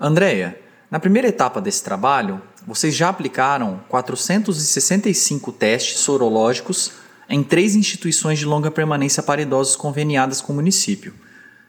Andréia, na primeira etapa desse trabalho, vocês já aplicaram 465 testes sorológicos em três instituições de longa permanência para idosos conveniadas com o município.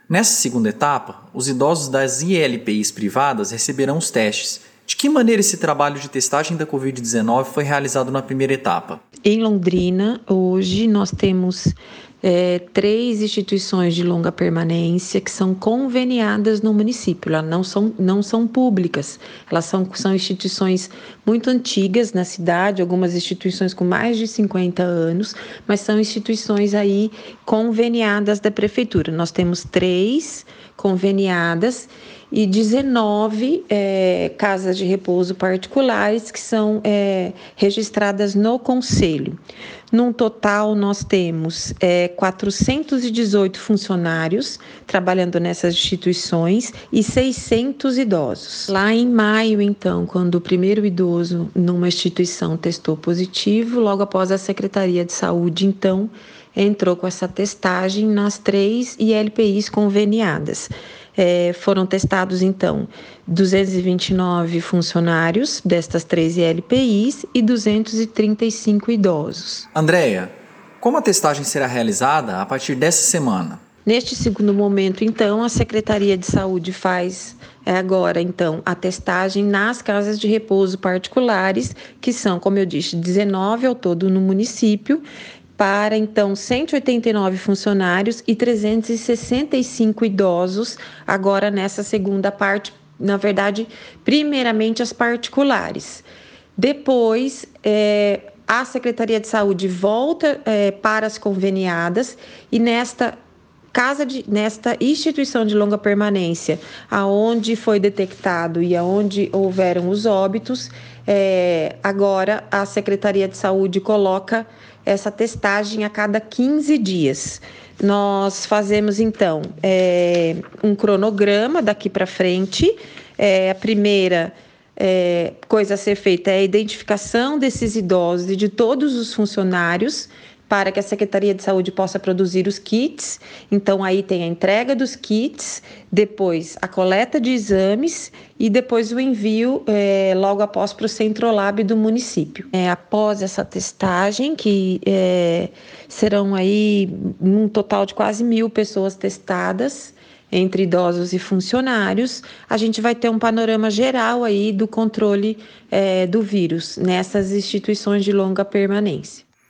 Nessa segunda etapa, os idosos das ILPIs privadas receberão os testes. De que maneira esse trabalho de testagem da Covid-19 foi realizado na primeira etapa? Em Londrina, hoje nós temos é, três instituições de longa permanência que são conveniadas no município. Elas não são, não são públicas, elas são, são instituições muito antigas na cidade, algumas instituições com mais de 50 anos, mas são instituições aí conveniadas da prefeitura. Nós temos três conveniadas e 19 é, casas de repouso particulares que são é, registradas no Conselho. Num total, nós temos é, 418 funcionários trabalhando nessas instituições e 600 idosos. Lá em maio, então, quando o primeiro idoso numa instituição testou positivo, logo após a Secretaria de Saúde, então, entrou com essa testagem nas três ILPIs conveniadas. É, foram testados, então, 229 funcionários destas três ILPIs e 235 idosos. Andréia, como a testagem será realizada a partir dessa semana? Neste segundo momento, então, a Secretaria de Saúde faz é, agora, então, a testagem nas casas de repouso particulares, que são, como eu disse, 19 ao todo no município, para então 189 funcionários e 365 idosos, agora nessa segunda parte, na verdade, primeiramente as particulares. Depois, é, a Secretaria de Saúde volta é, para as conveniadas e nesta casa de, nesta instituição de longa permanência, aonde foi detectado e aonde houveram os óbitos, é, agora a Secretaria de Saúde coloca essa testagem a cada 15 dias. Nós fazemos então é, um cronograma daqui para frente. É, a primeira é, coisa a ser feita é a identificação desses idosos e de todos os funcionários para que a Secretaria de Saúde possa produzir os kits. Então, aí tem a entrega dos kits, depois a coleta de exames e depois o envio é, logo após para o Centrolab do município. É, após essa testagem, que é, serão aí um total de quase mil pessoas testadas, entre idosos e funcionários, a gente vai ter um panorama geral aí do controle é, do vírus nessas instituições de longa permanência.